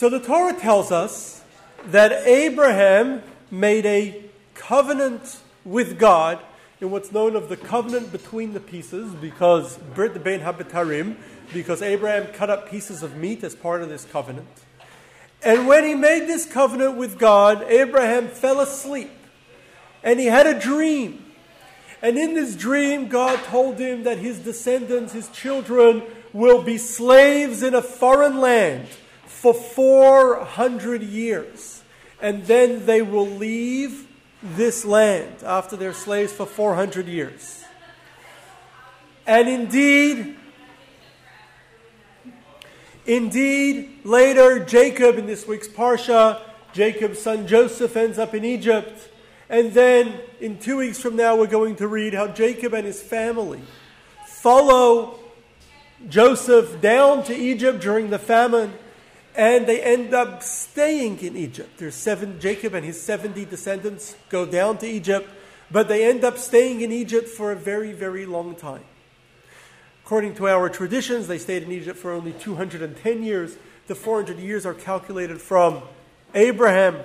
So the Torah tells us that Abraham made a covenant with God in what's known of the covenant between the pieces, because Brit Bein Habitarim, because Abraham cut up pieces of meat as part of this covenant. And when he made this covenant with God, Abraham fell asleep and he had a dream. And in this dream, God told him that his descendants, his children, will be slaves in a foreign land for 400 years. And then they will leave this land after they're slaves for 400 years. And indeed, indeed, later Jacob in this week's Parsha, Jacob's son Joseph ends up in Egypt. And then in two weeks from now, we're going to read how Jacob and his family follow Joseph down to Egypt during the famine and they end up staying in Egypt. There's seven, Jacob and his 70 descendants go down to Egypt, but they end up staying in Egypt for a very, very long time. According to our traditions, they stayed in Egypt for only 210 years. The 400 years are calculated from Abraham.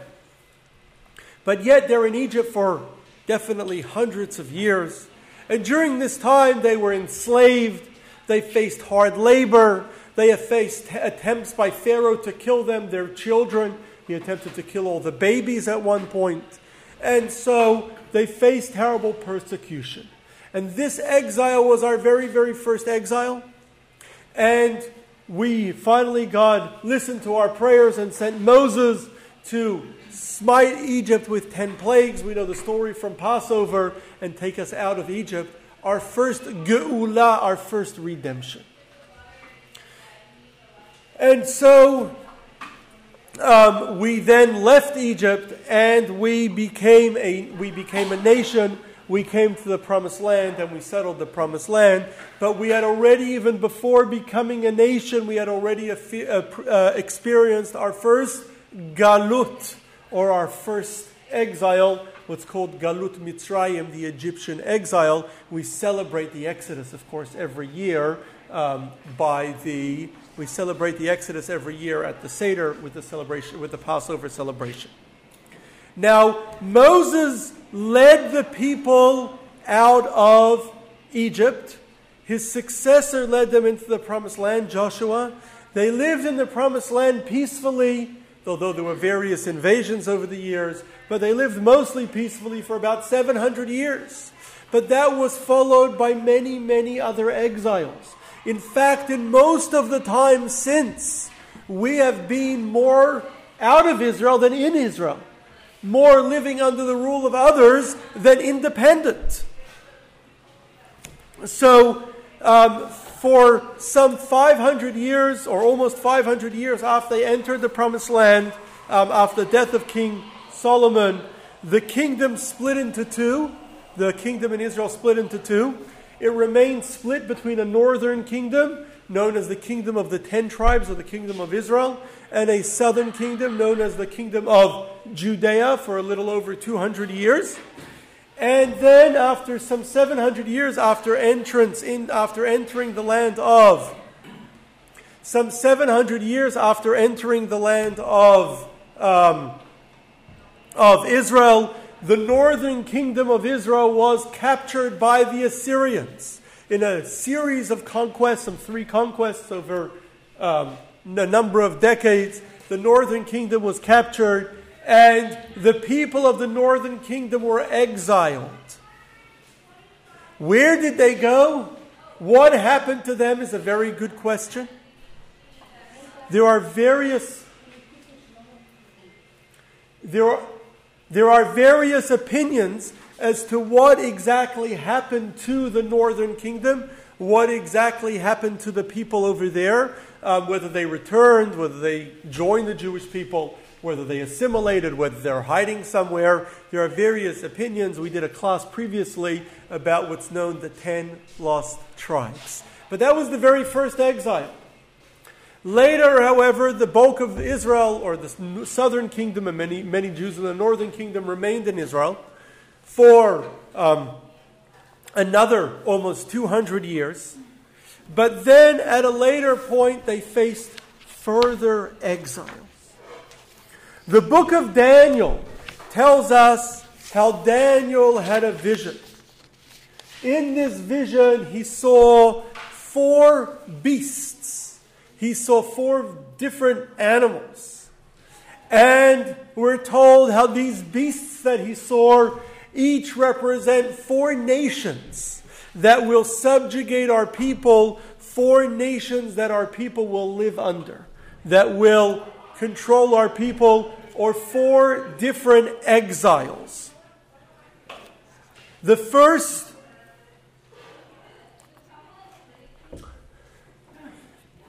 But yet they're in Egypt for definitely hundreds of years. And during this time, they were enslaved, they faced hard labor, they have faced attempts by Pharaoh to kill them, their children. He attempted to kill all the babies at one point. And so they faced terrible persecution. And this exile was our very, very first exile. And we finally, God listened to our prayers and sent Moses to smite Egypt with 10 plagues. We know the story from Passover and take us out of Egypt. Our first geula, our first redemption. And so um, we then left Egypt and we became a we became a nation. We came to the promised land and we settled the promised land. But we had already, even before becoming a nation, we had already uh, uh, experienced our first galut, or our first exile, what's called Galut Mitzrayim, the Egyptian exile. We celebrate the Exodus, of course, every year um, by the we celebrate the Exodus every year at the Seder with the celebration, with the Passover celebration. Now, Moses led the people out of Egypt. His successor led them into the promised land, Joshua. They lived in the promised land peacefully, although there were various invasions over the years, but they lived mostly peacefully for about 700 years. But that was followed by many, many other exiles. In fact, in most of the time since, we have been more out of Israel than in Israel, more living under the rule of others than independent. So, um, for some 500 years, or almost 500 years after they entered the promised land, um, after the death of King Solomon, the kingdom split into two. The kingdom in Israel split into two. It remained split between a northern kingdom, known as the kingdom of the ten tribes or the kingdom of Israel, and a southern kingdom known as the kingdom of Judea for a little over 200 years. And then, after some 700 years after entrance in, after entering the land of, some 700 years after entering the land of, um, of Israel, the northern kingdom of Israel was captured by the Assyrians in a series of conquests, some three conquests over um, a number of decades. The northern kingdom was captured, and the people of the northern kingdom were exiled. Where did they go? What happened to them is a very good question. There are various there are there are various opinions as to what exactly happened to the northern kingdom, what exactly happened to the people over there, um, whether they returned, whether they joined the Jewish people, whether they assimilated, whether they're hiding somewhere. There are various opinions. We did a class previously about what's known the ten lost tribes. But that was the very first exile. Later, however, the bulk of Israel, or the southern kingdom, and many, many Jews in the northern kingdom remained in Israel for um, another almost 200 years. But then, at a later point, they faced further exiles. The book of Daniel tells us how Daniel had a vision. In this vision, he saw four beasts. He saw four different animals. And we're told how these beasts that he saw each represent four nations that will subjugate our people, four nations that our people will live under, that will control our people, or four different exiles. The first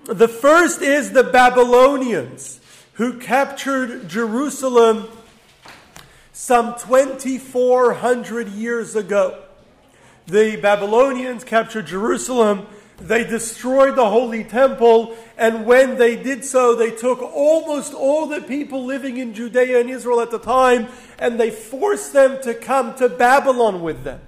The first is the Babylonians who captured Jerusalem some 2,400 years ago. The Babylonians captured Jerusalem. They destroyed the Holy Temple. And when they did so, they took almost all the people living in Judea and Israel at the time and they forced them to come to Babylon with them.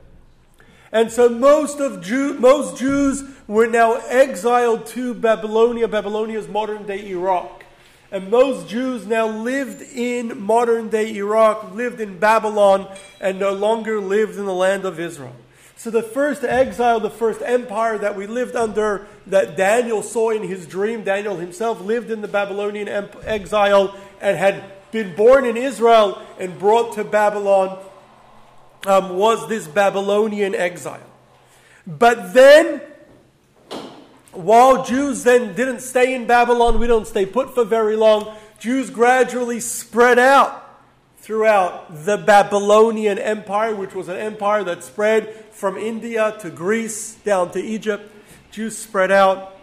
And so most of Jew, most Jews were now exiled to Babylonia. Babylonia is modern day Iraq. And most Jews now lived in modern day Iraq, lived in Babylon, and no longer lived in the land of Israel. So the first exile, the first empire that we lived under, that Daniel saw in his dream, Daniel himself lived in the Babylonian exile and had been born in Israel and brought to Babylon um, was this Babylonian exile. But then, while Jews then didn't stay in Babylon, we don't stay put for very long, Jews gradually spread out throughout the Babylonian Empire, which was an empire that spread from India to Greece down to Egypt. Jews spread out.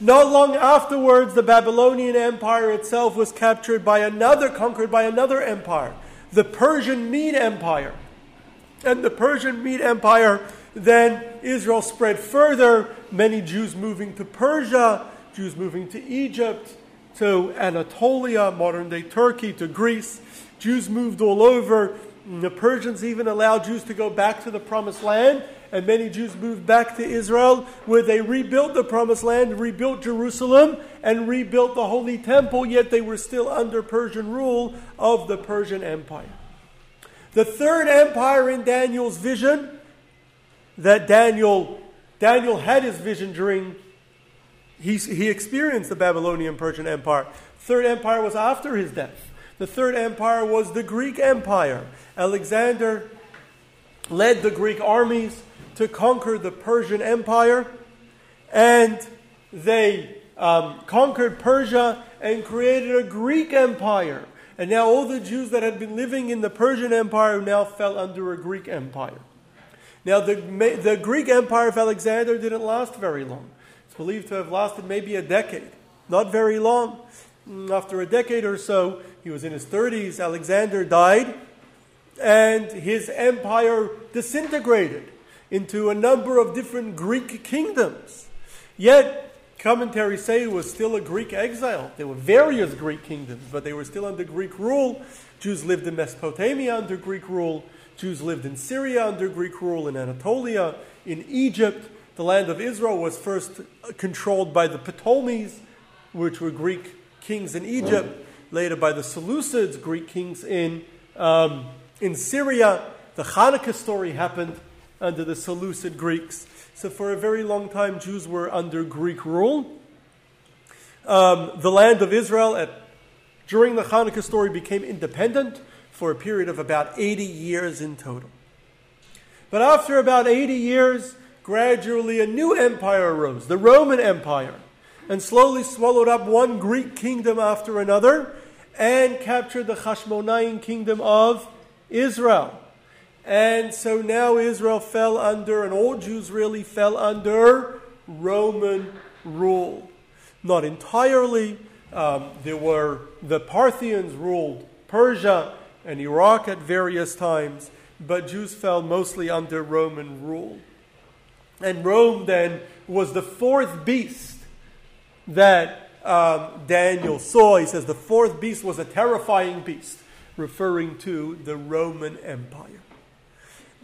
Not long afterwards, the Babylonian Empire itself was captured by another, conquered by another empire, the Persian Mede Empire and the Persian Mede Empire, then Israel spread further, many Jews moving to Persia, Jews moving to Egypt, to Anatolia, modern day Turkey, to Greece. Jews moved all over. The Persians even allowed Jews to go back to the promised land, and many Jews moved back to Israel, where they rebuilt the promised land, rebuilt Jerusalem, and rebuilt the Holy Temple, yet they were still under Persian rule of the Persian Empire. The third empire in Daniel's vision that Daniel Daniel had his vision during he, he experienced the Babylonian Persian Empire. Third empire was after his death. The third empire was the Greek Empire. Alexander led the Greek armies to conquer the Persian Empire, and they um, conquered Persia and created a Greek Empire. And now all the Jews that had been living in the Persian Empire now fell under a Greek Empire. Now, the, the Greek Empire of Alexander didn't last very long. It's believed to have lasted maybe a decade. Not very long. After a decade or so, he was in his 30s, Alexander died, and his empire disintegrated into a number of different Greek kingdoms. Yet, Commentaries say it was still a Greek exile. There were various Greek kingdoms, but they were still under Greek rule. Jews lived in Mesopotamia under Greek rule. Jews lived in Syria under Greek rule, in Anatolia, in Egypt. The land of Israel was first controlled by the Ptolemies, which were Greek kings in Egypt, later by the Seleucids, Greek kings in, um, in Syria. The Hanukkah story happened under the Seleucid Greeks. So, for a very long time, Jews were under Greek rule. Um, the land of Israel, at, during the Hanukkah story, became independent for a period of about 80 years in total. But after about 80 years, gradually a new empire arose, the Roman Empire, and slowly swallowed up one Greek kingdom after another and captured the Hashmonaim kingdom of Israel. And so now Israel fell under, and all Jews really fell under Roman rule. Not entirely. Um, there were the Parthians ruled Persia and Iraq at various times, but Jews fell mostly under Roman rule. And Rome then was the fourth beast that um, Daniel saw. He says the fourth beast was a terrifying beast, referring to the Roman Empire.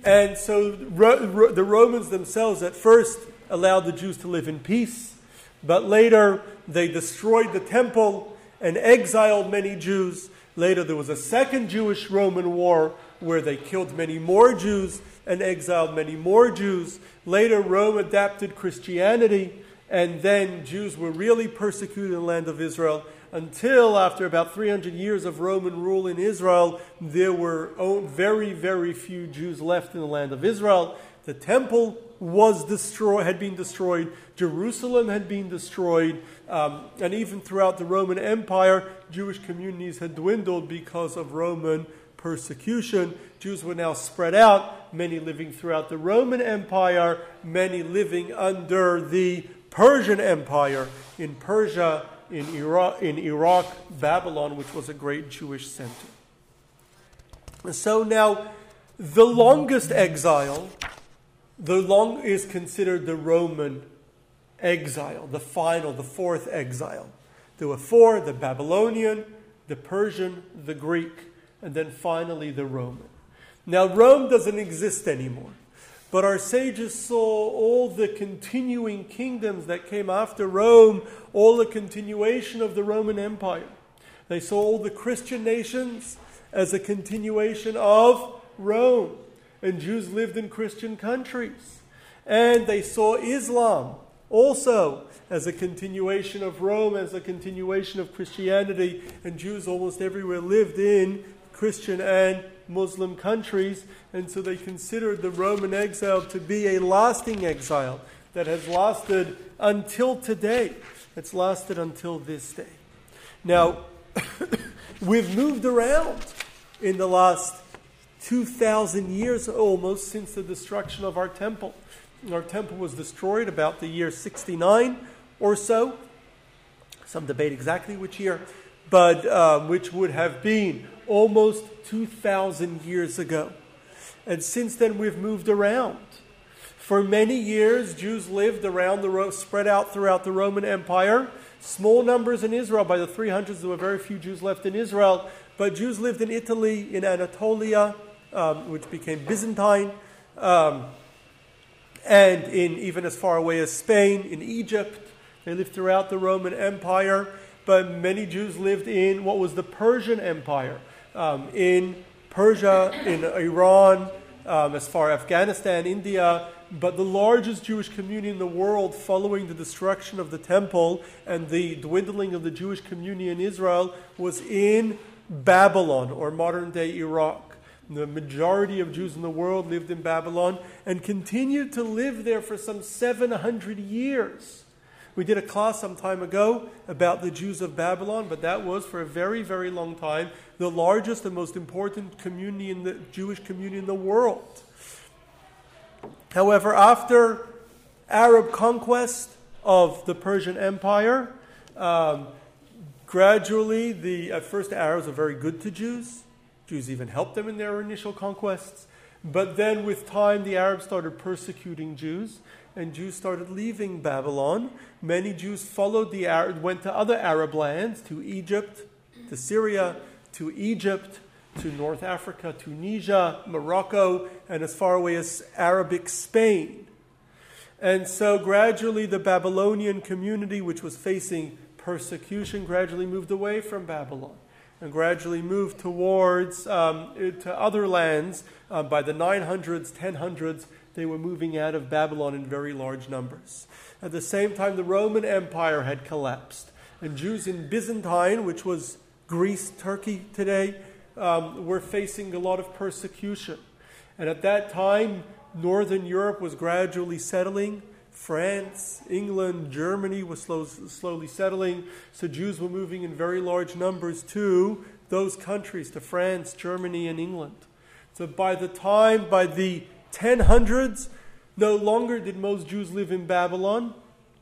And so the Romans themselves at first allowed the Jews to live in peace, but later they destroyed the temple and exiled many Jews. Later, there was a second Jewish Roman war where they killed many more Jews and exiled many more Jews. Later, Rome adapted Christianity, and then Jews were really persecuted in the land of Israel until after about 300 years of Roman rule in Israel, there were very, very few Jews left in the land of Israel. The temple was destroyed, had been destroyed. Jerusalem had been destroyed. Um, and even throughout the Roman Empire, Jewish communities had dwindled because of Roman persecution. Jews were now spread out, many living throughout the Roman Empire, many living under the Persian Empire in Persia, in Iraq, in Iraq Babylon, which was a great Jewish center. So now, the longest exile the long is considered the Roman exile, the final, the fourth exile. There were four the Babylonian, the Persian, the Greek, and then finally the Roman. Now, Rome doesn't exist anymore, but our sages saw all the continuing kingdoms that came after Rome, all the continuation of the Roman Empire. They saw all the Christian nations as a continuation of Rome and Jews lived in Christian countries. And they saw Islam also as a continuation of Rome, as a continuation of Christianity, and Jews almost everywhere lived in Christian and Muslim countries, and so they considered the Roman exile to be a lasting exile that has lasted until today. It's lasted until this day. Now, we've moved around in the last 2,000 years almost since the destruction of our temple. Our temple was destroyed about the year 69 or so. Some debate exactly which year, but um, which would have been almost 2,000 years ago. And since then, we've moved around. For many years, Jews lived around the spread out throughout the Roman Empire. Small numbers in Israel. By the 300s, there were very few Jews left in Israel. But Jews lived in Italy, in Anatolia, um, which became Byzantine, um, and in even as far away as Spain, in Egypt. They lived throughout the Roman Empire, but many Jews lived in what was the Persian Empire, um, in Persia, in Iran, um, as far as Afghanistan, India. But the largest Jewish community in the world following the destruction of the temple and the dwindling of the Jewish community in Israel was in Babylon or modern day Iraq. The majority of Jews in the world lived in Babylon and continued to live there for some 700 years. We did a class some time ago about the Jews of Babylon, but that was for a very, very long time the largest and most important community in the Jewish community in the world. However, after Arab conquest of the Persian Empire, um, gradually the at first Arabs were very good to Jews. Jews even helped them in their initial conquests. But then, with time, the Arabs started persecuting Jews, and Jews started leaving Babylon. Many Jews followed the Arab, went to other Arab lands, to Egypt, to Syria, to Egypt, to North Africa, Tunisia, Morocco, and as far away as Arabic Spain. And so, gradually, the Babylonian community, which was facing persecution, gradually moved away from Babylon and gradually moved towards um, to other lands. Uh, by the 900s, 1000s, they were moving out of Babylon in very large numbers. At the same time, the Roman Empire had collapsed, and Jews in Byzantine, which was Greece, Turkey today, um, were facing a lot of persecution. And at that time, Northern Europe was gradually settling. France, England, Germany was slow, slowly settling. So Jews were moving in very large numbers to those countries, to France, Germany, and England. So by the time, by the 1000s, no longer did most Jews live in Babylon,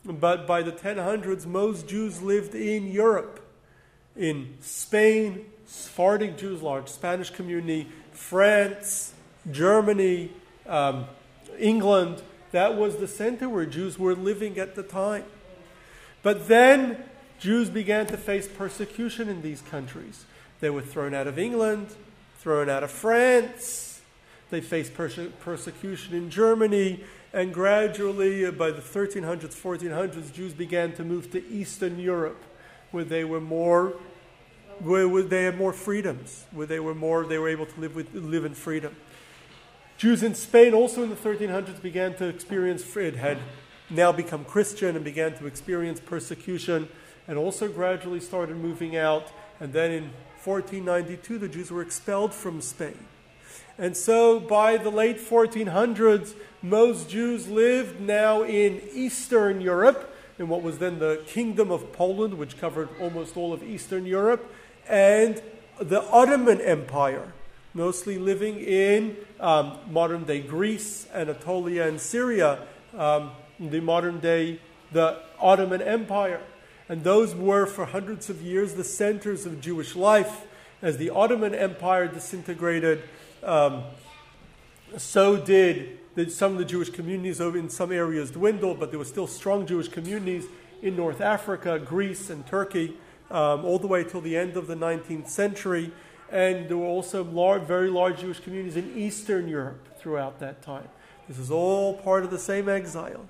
but by the 1000s, most Jews lived in Europe, in Spain, Sephardic Jews, large Spanish community, France, Germany, um, England, that was the center where Jews were living at the time. But then Jews began to face persecution in these countries. They were thrown out of England, thrown out of France. They faced perse- persecution in Germany. And gradually, uh, by the 1300s, 1400s, Jews began to move to Eastern Europe, where they were more where, they had more freedoms, where they were more, they were able to live, with, live in freedom. Jews in Spain also in the 1300s began to experience, it had now become Christian and began to experience persecution and also gradually started moving out. And then in 1492, the Jews were expelled from Spain. And so by the late 1400s, most Jews lived now in Eastern Europe, in what was then the Kingdom of Poland, which covered almost all of Eastern Europe, and the Ottoman Empire, mostly living in um, modern day Greece, Anatolia, and Syria, um, the modern day, the Ottoman Empire. And those were, for hundreds of years, the centers of Jewish life. As the Ottoman Empire disintegrated, um, so did the, some of the Jewish communities in some areas dwindled, but there were still strong Jewish communities in North Africa, Greece, and Turkey, um, all the way till the end of the 19th century. And there were also large, very large Jewish communities in Eastern Europe throughout that time. This is all part of the same exile.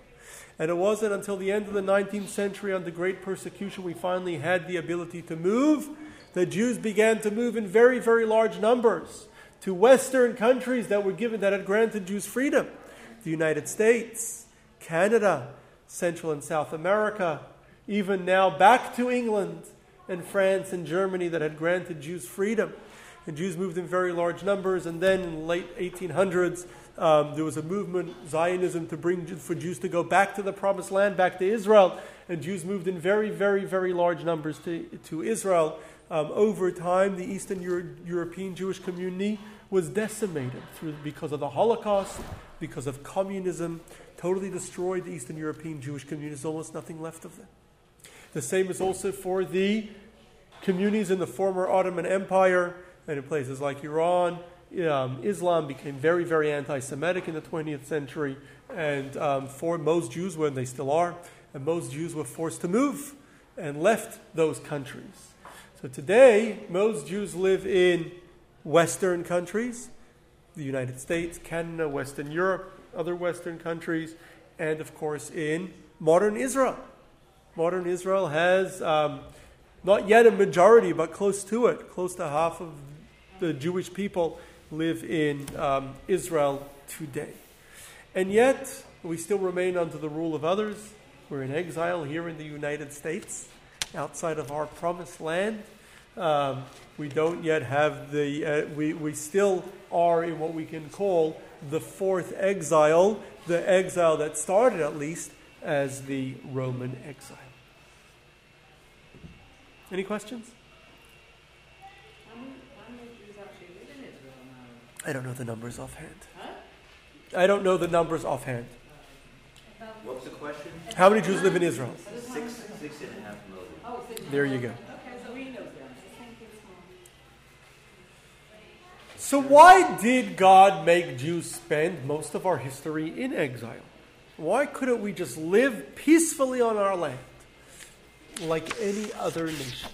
And it wasn't until the end of the 19th century, under great persecution, we finally had the ability to move. The Jews began to move in very, very large numbers to Western countries that were given, that had granted Jews freedom the United States, Canada, Central and South America, even now back to England and France and Germany that had granted Jews freedom. And Jews moved in very large numbers. And then in the late 1800s, um, there was a movement, Zionism, to bring for Jews to go back to the promised land, back to Israel. And Jews moved in very, very, very large numbers to, to Israel. Um, over time, the Eastern Euro- European Jewish community was decimated through, because of the Holocaust, because of communism, totally destroyed the Eastern European Jewish community. communities, almost nothing left of them. The same is also for the communities in the former Ottoman Empire and in places like Iran, um, Islam became very, very anti Semitic in the 20th century. And um, for most Jews, when they still are, and most Jews were forced to move and left those countries. So today, most Jews live in Western countries, the United States, Canada, Western Europe, other Western countries, and of course in modern Israel. Modern Israel has um, not yet a majority, but close to it. Close to half of the Jewish people live in um, Israel today. And yet, we still remain under the rule of others. We're in exile here in the United States, outside of our promised land. Um, we don't yet have the, uh, we, we still are in what we can call the fourth exile, the exile that started at least as the Roman exile. Any questions? I don't know the numbers offhand. Huh? I don't know the numbers offhand. What's the question? How many Jews live in Israel? Six, six and a half million. There you go. So, why did God make Jews spend most of our history in exile? Why couldn't we just live peacefully on our land like any other nation?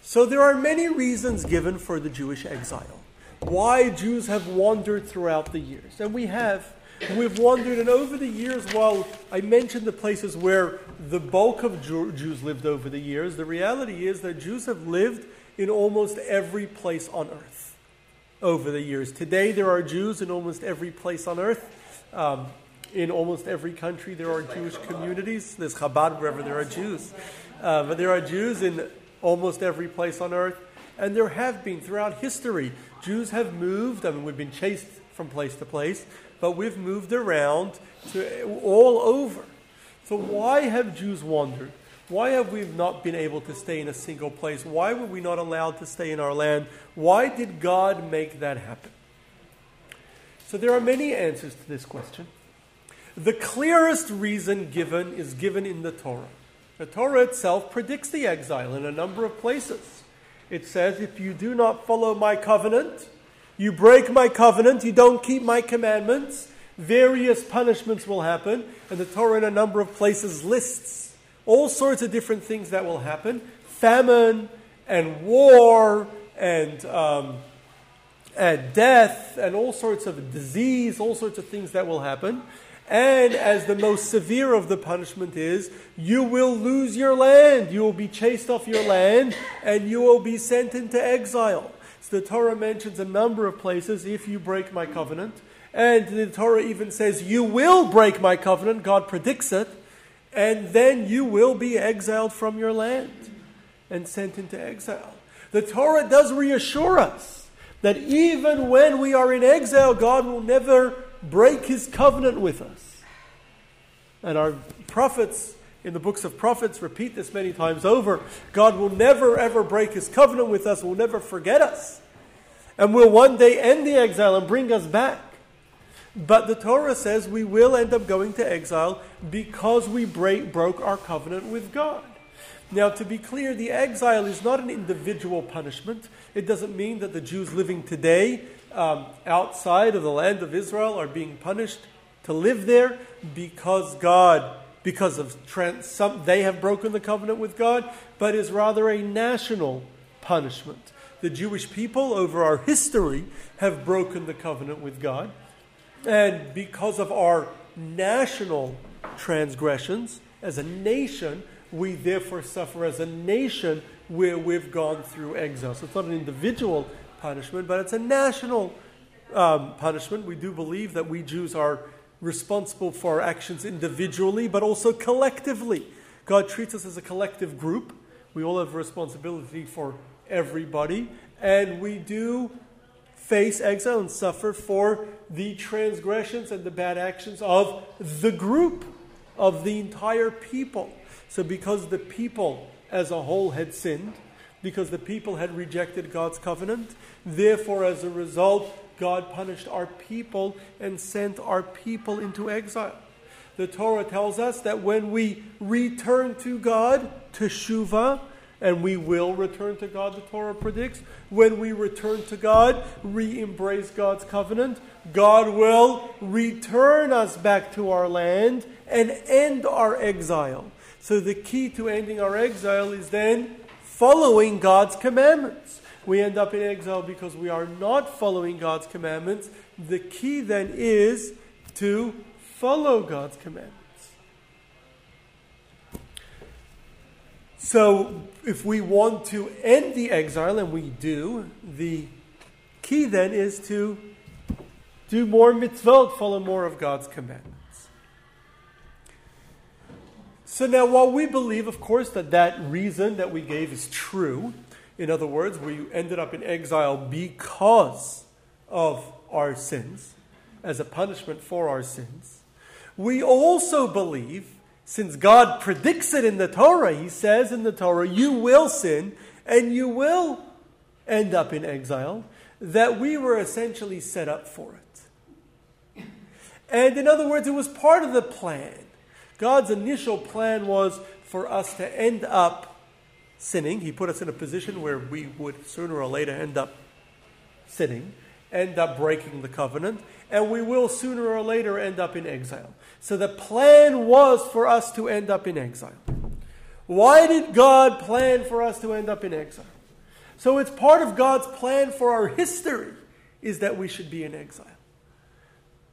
So there are many reasons given for the Jewish exile. Why Jews have wandered throughout the years. And we have. We've wandered, and over the years, while I mentioned the places where the bulk of Jews lived over the years, the reality is that Jews have lived in almost every place on earth over the years. Today, there are Jews in almost every place on earth. Um, in almost every country, there are Jewish communities. There's Chabad wherever there are Jews. Uh, but there are Jews in almost every place on earth. And there have been throughout history. Jews have moved. I mean, we've been chased from place to place, but we've moved around to all over. So why have Jews wandered? Why have we not been able to stay in a single place? Why were we not allowed to stay in our land? Why did God make that happen? So there are many answers to this question. The clearest reason given is given in the Torah. The Torah itself predicts the exile in a number of places. It says, If you do not follow my covenant, you break my covenant, you don't keep my commandments, various punishments will happen. And the Torah, in a number of places, lists all sorts of different things that will happen famine and war and, um, and death and all sorts of disease, all sorts of things that will happen. And as the most severe of the punishment is, you will lose your land. You will be chased off your land and you will be sent into exile. So the Torah mentions a number of places if you break my covenant. And the Torah even says, You will break my covenant. God predicts it. And then you will be exiled from your land and sent into exile. The Torah does reassure us that even when we are in exile, God will never break his covenant with us. And our prophets in the books of prophets repeat this many times over. God will never ever break his covenant with us, will never forget us, and will one day end the exile and bring us back. But the Torah says we will end up going to exile because we break, broke our covenant with God. Now, to be clear, the exile is not an individual punishment. It doesn't mean that the Jews living today um, outside of the land of Israel are being punished to live there because God, because of trans, some, they have broken the covenant with God, but is rather a national punishment. The Jewish people over our history have broken the covenant with God, and because of our national transgressions as a nation, we therefore suffer as a nation where we've gone through exile. So it's not an individual punishment, but it's a national um, punishment. We do believe that we Jews are responsible for our actions individually, but also collectively. God treats us as a collective group. We all have responsibility for everybody, and we do face exile and suffer for the transgressions and the bad actions of the group, of the entire people. So, because the people as a whole had sinned, because the people had rejected God's covenant. Therefore, as a result, God punished our people and sent our people into exile. The Torah tells us that when we return to God, teshuvah, and we will return to God, the Torah predicts. When we return to God, re embrace God's covenant, God will return us back to our land and end our exile. So, the key to ending our exile is then following God's commandments. We end up in exile because we are not following God's commandments. The key then is to follow God's commandments. So, if we want to end the exile, and we do, the key then is to do more mitzvot, follow more of God's commandments. So now, while we believe, of course, that that reason that we gave is true, in other words, we ended up in exile because of our sins, as a punishment for our sins, we also believe, since God predicts it in the Torah, He says in the Torah, you will sin and you will end up in exile, that we were essentially set up for it. And in other words, it was part of the plan God's initial plan was for us to end up sinning. He put us in a position where we would sooner or later end up sinning, end up breaking the covenant, and we will sooner or later end up in exile. So the plan was for us to end up in exile. Why did God plan for us to end up in exile? So it's part of God's plan for our history is that we should be in exile.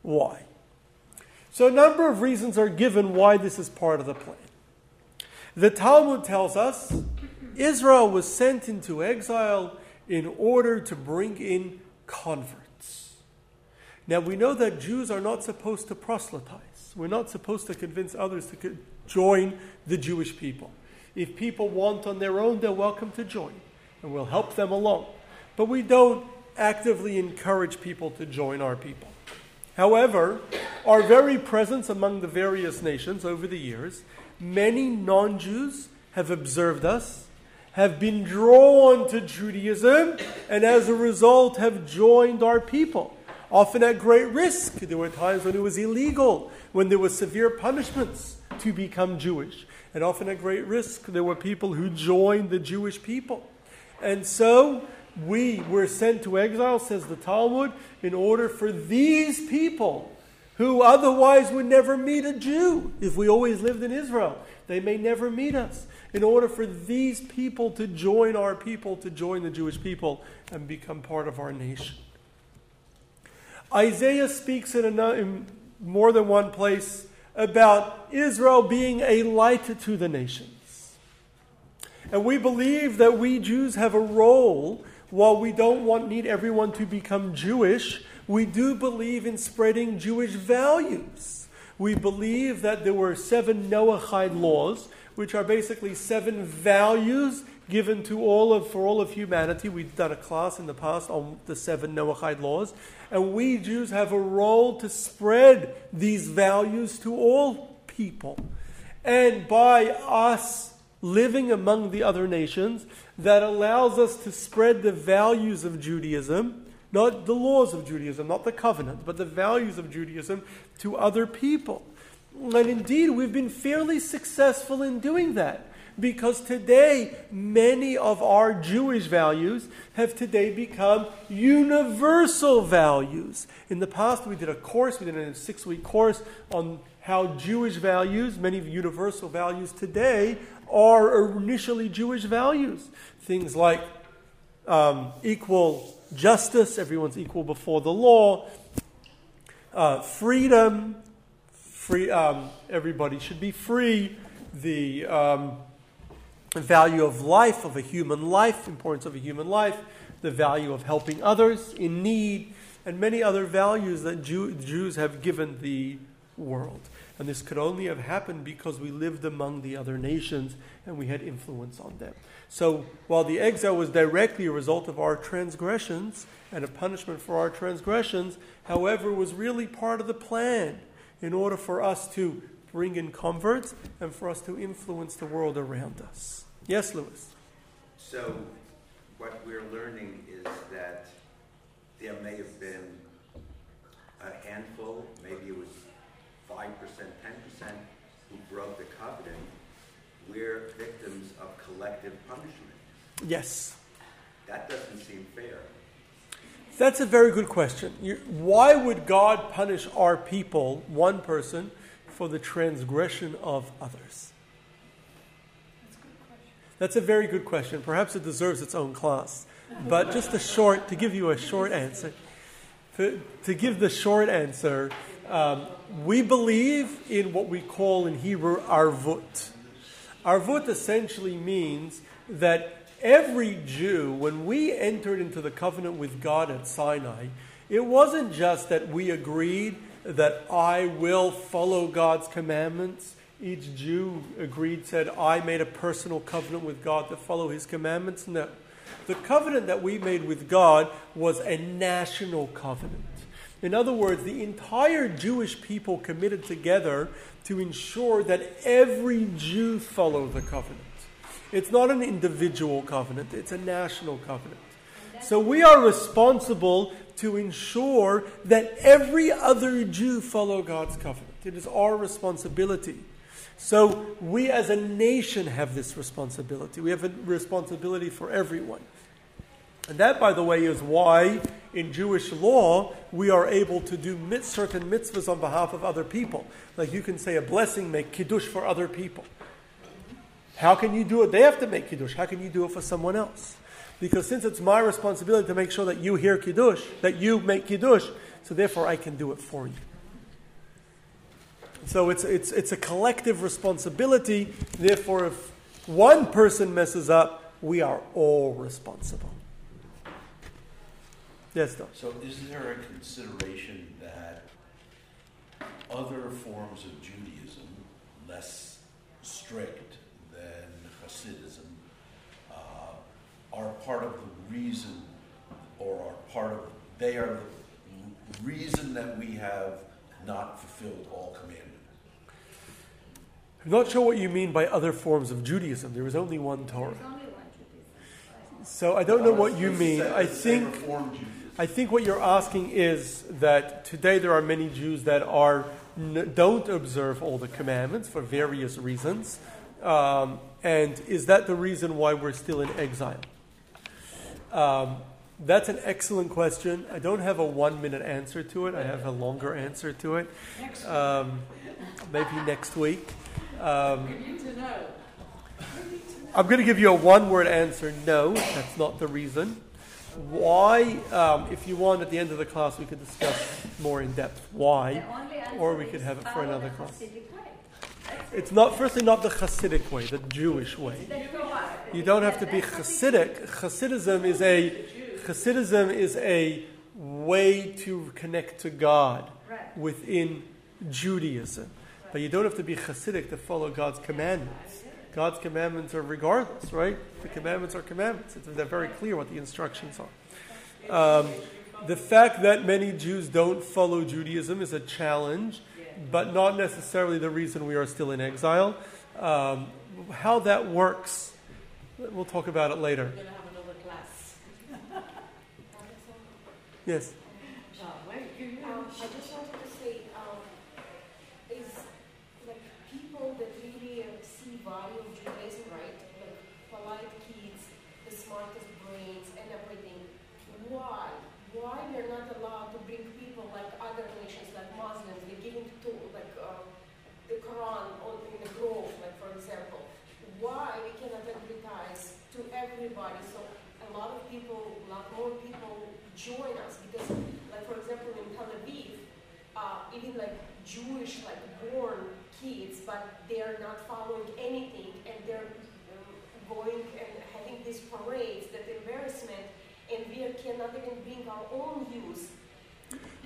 Why? So, a number of reasons are given why this is part of the plan. The Talmud tells us Israel was sent into exile in order to bring in converts. Now, we know that Jews are not supposed to proselytize. We're not supposed to convince others to join the Jewish people. If people want on their own, they're welcome to join, and we'll help them along. But we don't actively encourage people to join our people. However, our very presence among the various nations over the years, many non Jews have observed us, have been drawn to Judaism, and as a result have joined our people, often at great risk. There were times when it was illegal, when there were severe punishments to become Jewish. And often at great risk, there were people who joined the Jewish people. And so we were sent to exile, says the Talmud, in order for these people who otherwise would never meet a Jew if we always lived in Israel. They may never meet us. In order for these people to join our people, to join the Jewish people, and become part of our nation. Isaiah speaks in, a, in more than one place about Israel being a light to the nations. And we believe that we Jews have a role, while we don't want need everyone to become Jewish, we do believe in spreading Jewish values. We believe that there were seven Noahide laws, which are basically seven values given to all of for all of humanity. We've done a class in the past on the seven Noahide laws, and we Jews have a role to spread these values to all people. And by us living among the other nations, that allows us to spread the values of Judaism, not the laws of Judaism, not the covenant, but the values of Judaism to other people. And indeed, we've been fairly successful in doing that. Because today, many of our Jewish values have today become universal values. In the past, we did a course, we did a six week course on how Jewish values, many universal values today, are initially Jewish values. Things like um, equal justice, everyone's equal before the law, uh, freedom, free, um, everybody should be free, the um, value of life, of a human life, importance of a human life, the value of helping others in need, and many other values that Jew, Jews have given the world. And this could only have happened because we lived among the other nations and we had influence on them. So while the exile was directly a result of our transgressions and a punishment for our transgressions, however, was really part of the plan in order for us to bring in converts and for us to influence the world around us. Yes, Lewis. So, what we're learning is that there may have been a handful, maybe it was 5%, 10%, who broke the covenant. We're victims of collective punishment. Yes. That doesn't seem fair. That's a very good question. You, why would God punish our people, one person, for the transgression of others? That's a very good question. Perhaps it deserves its own class. But just a short, to give you a short answer, to, to give the short answer, um, we believe in what we call in Hebrew arvut. Arvut essentially means that every Jew, when we entered into the covenant with God at Sinai, it wasn't just that we agreed that I will follow God's commandments. Each Jew agreed, said, I made a personal covenant with God to follow his commandments. No. The covenant that we made with God was a national covenant. In other words, the entire Jewish people committed together to ensure that every Jew follow the covenant. It's not an individual covenant, it's a national covenant. So we are responsible to ensure that every other Jew follow God's covenant. It is our responsibility. So we as a nation have this responsibility. We have a responsibility for everyone. And that, by the way, is why in Jewish law we are able to do certain mitzvahs on behalf of other people. Like you can say a blessing, make kiddush for other people. How can you do it? They have to make Kiddush. How can you do it for someone else? Because since it's my responsibility to make sure that you hear Kiddush, that you make Kiddush, so therefore I can do it for you. So it's, it's, it's a collective responsibility. Therefore, if one person messes up, we are all responsible. Yes, Don. So is there a consideration that other forms of Judaism, less strict, Hasidism uh, are part of the reason, or are part of, they are the reason that we have not fulfilled all commandments. I'm not sure what you mean by other forms of Judaism. There is only one Torah. So I don't know what you mean. I think I think what you're asking is that today there are many Jews that are don't observe all the commandments for various reasons. Um, and is that the reason why we're still in exile? Um, that's an excellent question. I don't have a one minute answer to it, I have a longer answer to it. Um, maybe next week. Um, I'm going to give you a one word answer no, that's not the reason. Why, um, if you want, at the end of the class, we could discuss more in depth why, The only answer or we could have it for another the class. It's not, firstly, not the Hasidic way, the Jewish way. You don't have to be Hasidic. Hasidism is a Hasidism is a way to connect to God within Judaism. But you don't have to be Hasidic to follow God's commandments. God's commandments are regardless, right? The commandments are commandments. They're very clear what the instructions are. Um, the fact that many Jews don't follow Judaism is a challenge, but not necessarily the reason we are still in exile. Um, how that works, we'll talk about it later. We're gonna have another class. Yes. Um, I just wanted to say, um, is like people that really uh, see value of Judaism, right? Like polite kids, the smartest brains, and everything. Why? Why they're not allowed to bring people like other nations, like Muslims? They're giving to like uh, the Quran on in the grove, like for example. Why we cannot advertise to everybody so a lot of people, a lot more people join us because, like for example, in Tel Aviv, uh, even like Jewish like born kids, but they are not following anything and they're going and having these parades, that embarrassment, and we cannot even bring our own views.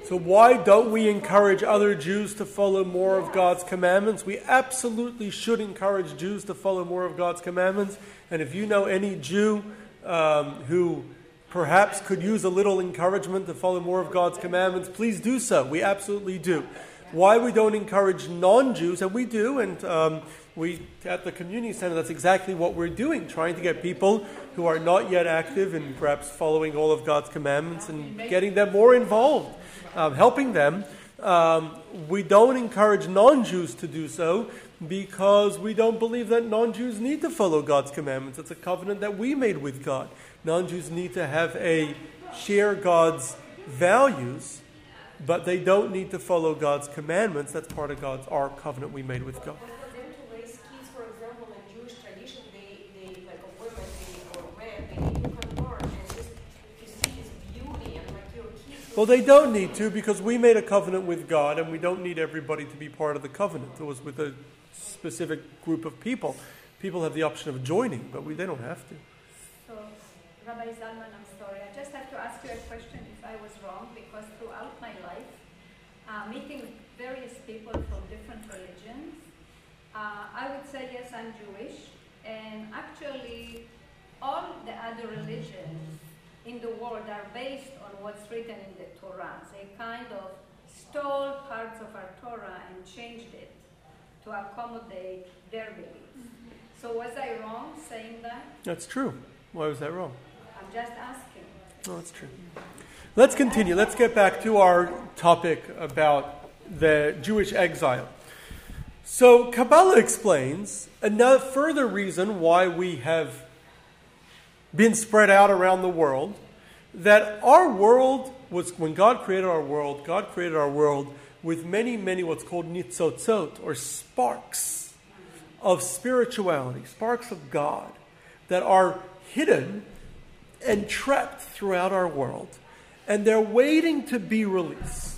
So, why don't we encourage other Jews to follow more of God's commandments? We absolutely should encourage Jews to follow more of God's commandments. And if you know any Jew um, who perhaps could use a little encouragement to follow more of God's commandments, please do so. We absolutely do. Why we don't encourage non Jews, and we do, and um, we at the community center, that's exactly what we're doing, trying to get people who are not yet active and perhaps following all of God's commandments and getting them more involved, um, helping them. Um, we don't encourage non Jews to do so because we don't believe that non Jews need to follow God's commandments. It's a covenant that we made with God. Non Jews need to have a share God's values, but they don't need to follow God's commandments. That's part of God's our covenant we made with God. But for them to raise kids, for example, in Jewish tradition, they, they like women or men, they need to convert and just to see his beauty and like your kids. Well, they don't need to because we made a covenant with God and we don't need everybody to be part of the covenant. It was with a specific group of people. People have the option of joining, but we, they don't have to. So, Rabbi Zalman, I'm sorry. I just have to ask you a question if I was wrong, because throughout my life, uh, meeting various people from different religions, uh, I would say, yes, I'm Jewish. And actually, all the other religions in the world are based on what's written in the Torah. They kind of stole parts of our Torah and changed it to accommodate their beliefs. So was I wrong saying that? That's true. Why was that wrong? I'm just asking. No, that's true. Let's continue. Let's get back to our topic about the Jewish exile. So, Kabbalah explains another further reason why we have been spread out around the world that our world was, when God created our world, God created our world with many, many what's called nitzotzot, or sparks of spirituality, sparks of God that are hidden and trapped throughout our world. And they're waiting to be released.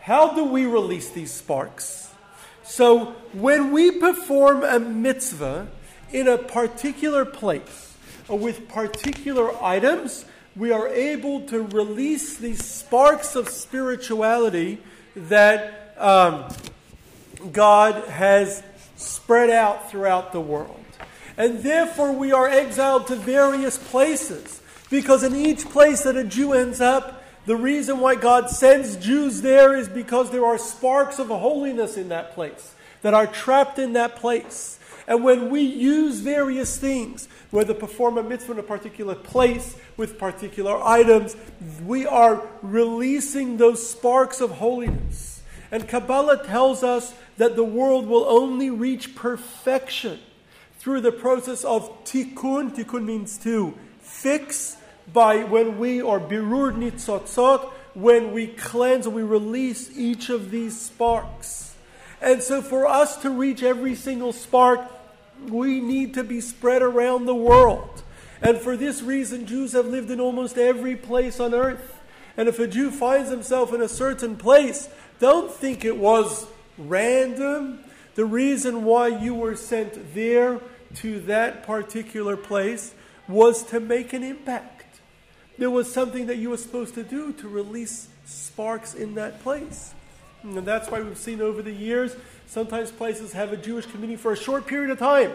How do we release these sparks? So, when we perform a mitzvah in a particular place or with particular items, we are able to release these sparks of spirituality that um, God has spread out throughout the world. And therefore, we are exiled to various places. Because in each place that a Jew ends up, the reason why God sends Jews there is because there are sparks of holiness in that place that are trapped in that place. And when we use various things, whether perform a mitzvah in a particular place with particular items, we are releasing those sparks of holiness. And Kabbalah tells us that the world will only reach perfection through the process of tikkun. Tikkun means to fix by when we or birur nitzotzot, when we cleanse, we release each of these sparks. And so for us to reach every single spark, we need to be spread around the world. And for this reason, Jews have lived in almost every place on earth. And if a Jew finds himself in a certain place, don't think it was random. The reason why you were sent there to that particular place was to make an impact. There was something that you were supposed to do to release sparks in that place. And that's why we've seen over the years, sometimes places have a Jewish community for a short period of time,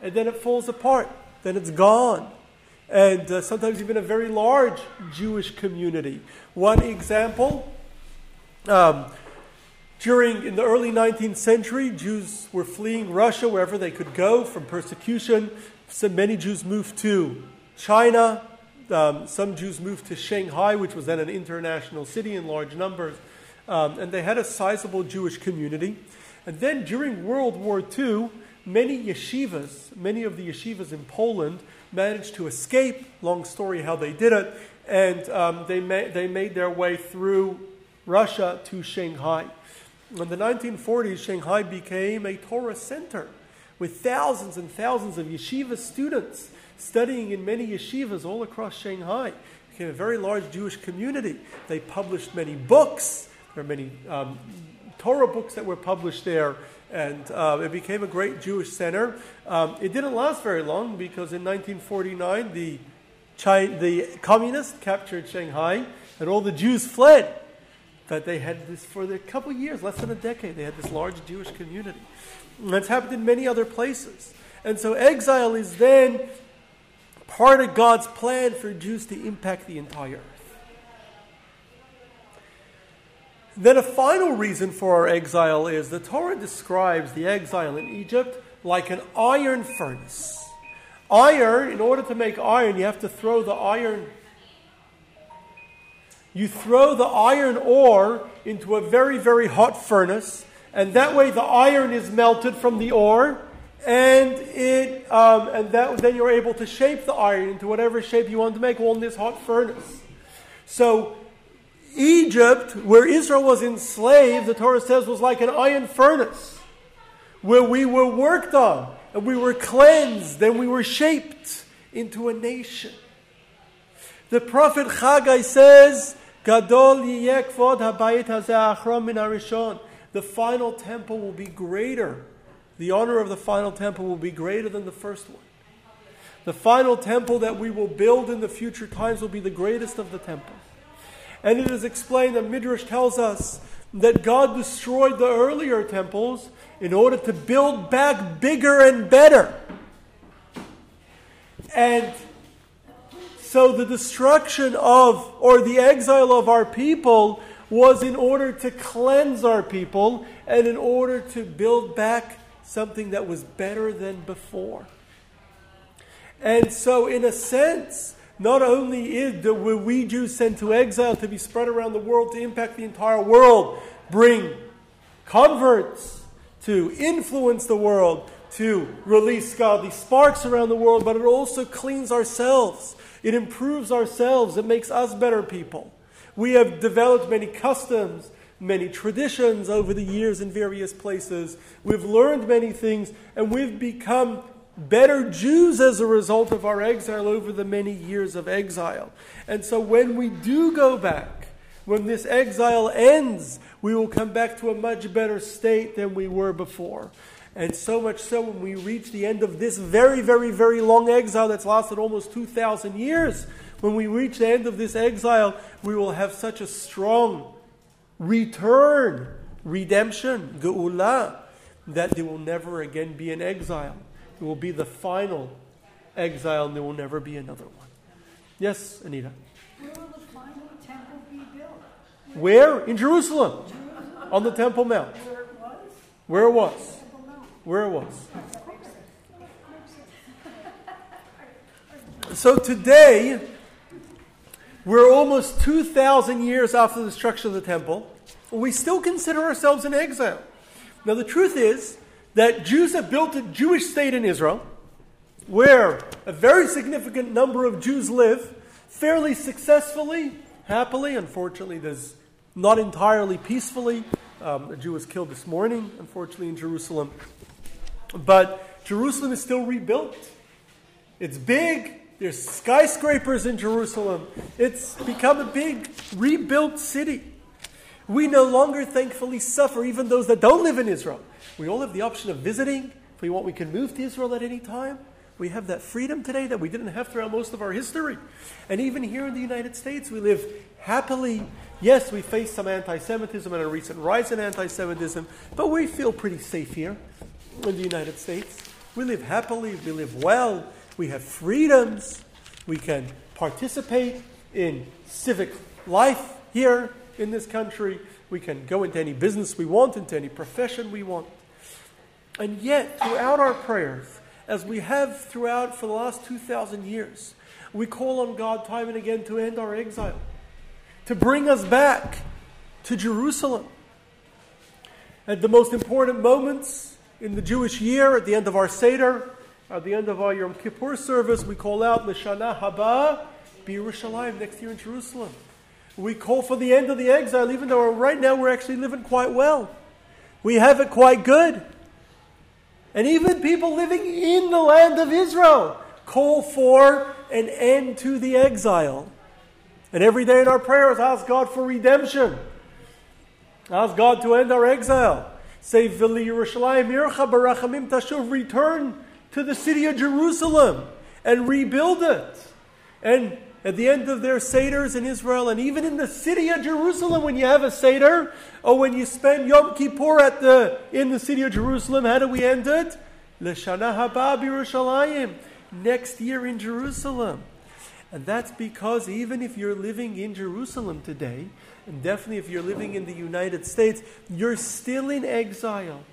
and then it falls apart, then it's gone. And uh, sometimes even a very large Jewish community. One example um, during in the early 19th century, Jews were fleeing Russia wherever they could go from persecution. So many Jews moved to China. Um, some Jews moved to Shanghai, which was then an international city in large numbers. Um, and they had a sizable Jewish community. And then during World War II, many yeshivas, many of the yeshivas in Poland, managed to escape. Long story how they did it. And um, they, ma- they made their way through Russia to Shanghai. In the 1940s, Shanghai became a Torah center with thousands and thousands of yeshiva students studying in many yeshivas all across Shanghai. It became a very large Jewish community. They published many books. There are many um, Torah books that were published there, and uh, it became a great Jewish center. Um, it didn't last very long because in 1949 the, China, the communists captured Shanghai, and all the Jews fled. But they had this for a couple of years, less than a decade. They had this large Jewish community. And that's happened in many other places. And so exile is then part of God's plan for Jews to impact the entire earth. Then a final reason for our exile is the Torah describes the exile in Egypt like an iron furnace. Iron, in order to make iron, you have to throw the iron. You throw the iron ore into a very, very hot furnace, and that way the iron is melted from the ore, and it um, and that, then you're able to shape the iron into whatever shape you want to make all in this hot furnace. So Egypt, where Israel was enslaved, the Torah says was like an iron furnace where we were worked on and we were cleansed and we were shaped into a nation. The prophet Haggai says, Gadol habayit hazeh min harishon. The final temple will be greater. The honor of the final temple will be greater than the first one. The final temple that we will build in the future times will be the greatest of the temples. And it is explained that Midrash tells us that God destroyed the earlier temples in order to build back bigger and better. And so the destruction of, or the exile of our people, was in order to cleanse our people and in order to build back something that was better than before. And so, in a sense, not only is the, were we Jews sent to exile to be spread around the world to impact the entire world, bring converts, to influence the world, to release godly sparks around the world, but it also cleans ourselves. It improves ourselves. It makes us better people. We have developed many customs, many traditions over the years in various places. We've learned many things, and we've become better Jews as a result of our exile over the many years of exile. And so when we do go back, when this exile ends, we will come back to a much better state than we were before. And so much so, when we reach the end of this very, very, very long exile that's lasted almost 2,000 years, when we reach the end of this exile, we will have such a strong return, redemption, geula, that there will never again be an exile. It will be the final exile, and there will never be another one. Yes, Anita. Where will the final temple be built? Where? In Jerusalem, on the Temple Mount. Where it was? Where it was. Where it was. So today, we're almost 2,000 years after the destruction of the temple. We still consider ourselves in exile. Now, the truth is that Jews have built a Jewish state in Israel where a very significant number of Jews live fairly successfully, happily. Unfortunately, there's not entirely peacefully. Um, a Jew was killed this morning, unfortunately, in Jerusalem. But Jerusalem is still rebuilt. It's big, There's skyscrapers in Jerusalem. It's become a big rebuilt city. We no longer, thankfully, suffer, even those that don't live in Israel. We all have the option of visiting. If we want, we can move to Israel at any time. We have that freedom today that we didn't have throughout most of our history. And even here in the United States, we live happily. Yes, we face some anti Semitism and a recent rise in anti Semitism, but we feel pretty safe here in the United States. We live happily, we live well, we have freedoms, we can participate in civic life here in this country, we can go into any business we want, into any profession we want. And yet, throughout our prayers, as we have throughout for the last 2,000 years, we call on God time and again to end our exile, to bring us back to Jerusalem. At the most important moments in the Jewish year, at the end of our Seder, at the end of our Yom Kippur service, we call out Lashana Haba B'Yerushalayim, next year in Jerusalem. We call for the end of the exile, even though right now we're actually living quite well. We have it quite good. And even people living in the land of Israel call for an end to the exile. And every day in our prayers, ask God for redemption. Ask God to end our exile. Say, return to the city of Jerusalem and rebuild it. And at the end of their Seders in Israel, and even in the city of Jerusalem, when you have a Seder, or when you spend Yom Kippur at the, in the city of Jerusalem, how do we end it? L'shana haba Yerushalayim, next year in Jerusalem. And that's because even if you're living in Jerusalem today, and definitely if you're living in the United States, you're still in exile,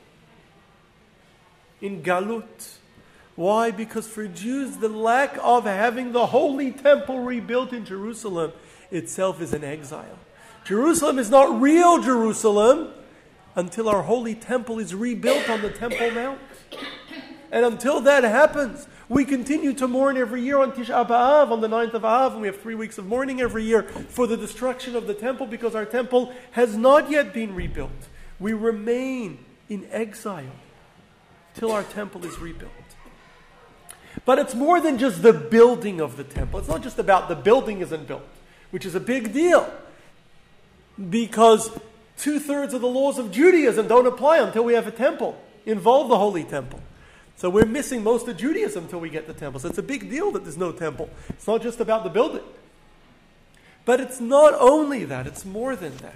in Galut. Why? Because for Jews, the lack of having the holy temple rebuilt in Jerusalem itself is an exile. Jerusalem is not real Jerusalem until our holy temple is rebuilt on the Temple Mount. And until that happens, we continue to mourn every year on Tisha B'Av, on the 9th of Av, and we have three weeks of mourning every year for the destruction of the temple because our temple has not yet been rebuilt. We remain in exile till our temple is rebuilt. But it's more than just the building of the temple. It's not just about the building isn't built, which is a big deal. Because two thirds of the laws of Judaism don't apply until we have a temple, involve the holy temple. So we're missing most of Judaism until we get the temple. So it's a big deal that there's no temple. It's not just about the building. But it's not only that, it's more than that.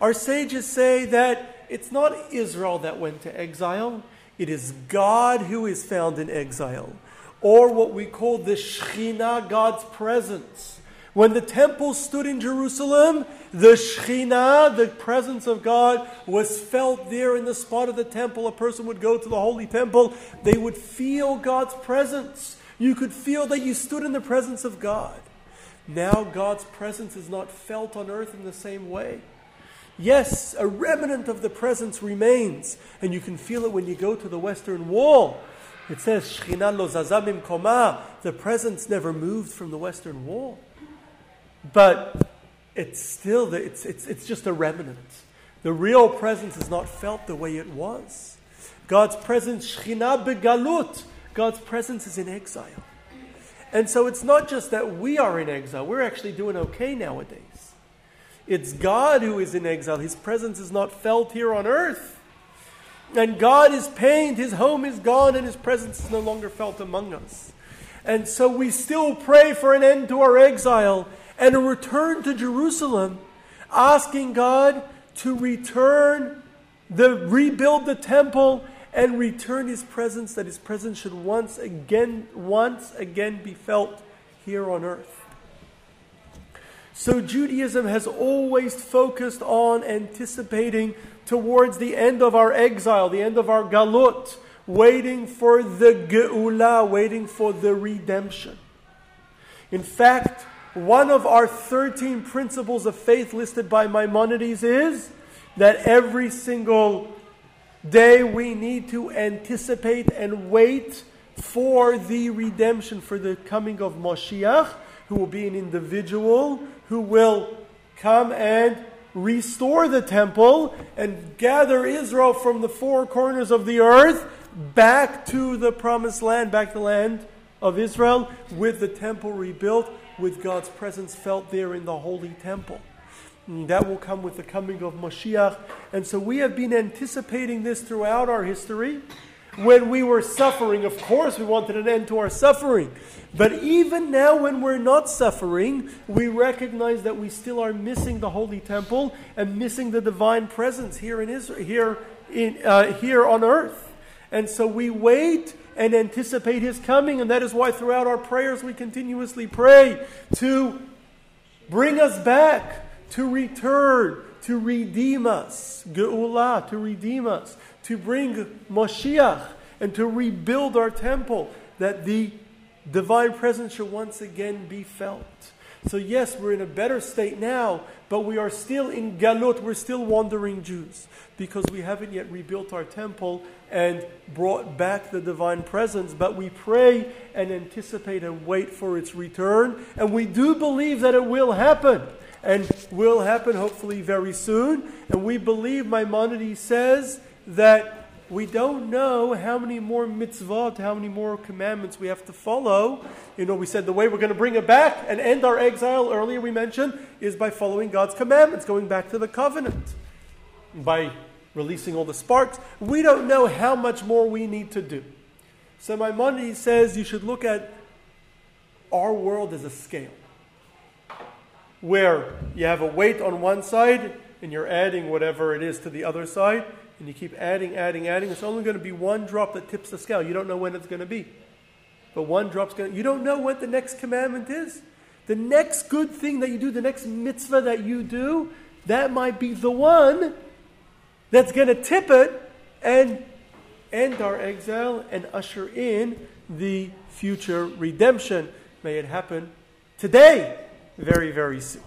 Our sages say that it's not Israel that went to exile, it is God who is found in exile, or what we call the Shekhinah, God's presence. When the temple stood in Jerusalem, the Shekhinah, the presence of God, was felt there in the spot of the temple. A person would go to the holy temple, they would feel God's presence. You could feel that you stood in the presence of God. Now, God's presence is not felt on earth in the same way. Yes, a remnant of the presence remains, and you can feel it when you go to the western wall. It says, Shechina lo zazamim koma. The presence never moved from the western wall. But it's still, the, it's, it's, it's just a remnant. The real presence is not felt the way it was. God's presence, Shechina begalut. God's presence is in exile. And so it's not just that we are in exile, we're actually doing okay nowadays. It's God who is in exile. His presence is not felt here on earth. And God is pained, his home is gone, and his presence is no longer felt among us. And so we still pray for an end to our exile and a return to Jerusalem, asking God to return the rebuild the temple and return his presence, that his presence should once again, once again be felt here on earth. So Judaism has always focused on anticipating towards the end of our exile, the end of our galut, waiting for the geula, waiting for the redemption. In fact, one of our 13 principles of faith listed by Maimonides is that every single day we need to anticipate and wait for the redemption, for the coming of Moshiach, who will be an individual who will come and restore the temple and gather Israel from the four corners of the earth back to the promised land, back to the land of Israel with the temple rebuilt, with God's presence felt there in the holy temple. And that will come with the coming of Moshiach. And so we have been anticipating this throughout our history. When we were suffering, of course, we wanted an end to our suffering. But even now, when we're not suffering, we recognize that we still are missing the holy temple and missing the divine presence here in Israel, here, in, uh, here on earth. And so we wait and anticipate his coming, and that is why throughout our prayers we continuously pray to bring us back to return, to redeem us, Geulah, to redeem us, to bring Moshiach, and to rebuild our temple, that the divine presence should once again be felt. So, yes, we're in a better state now, but we are still in Galut, we're still wandering Jews, because we haven't yet rebuilt our temple and brought back the divine presence. But we pray and anticipate and wait for its return, and we do believe that it will happen and will happen hopefully very soon. And we believe Maimonides says that we don't know how many more mitzvot, how many more commandments we have to follow. You know, we said the way we're going to bring it back and end our exile earlier we mentioned is by following God's commandments, going back to the covenant, by releasing all the sparks. We don't know how much more we need to do. So Maimonides says you should look at our world as a scale where you have a weight on one side and you're adding whatever it is to the other side, and you keep adding, adding, adding. It's only going to be one drop that tips the scale. You don't know when it's going to be. But one drop's going to, you don't know what the next commandment is. The next good thing that you do, the next mitzvah that you do, that might be the one that's going to tip it and end our exile and usher in the future redemption. May it happen today very, very soon.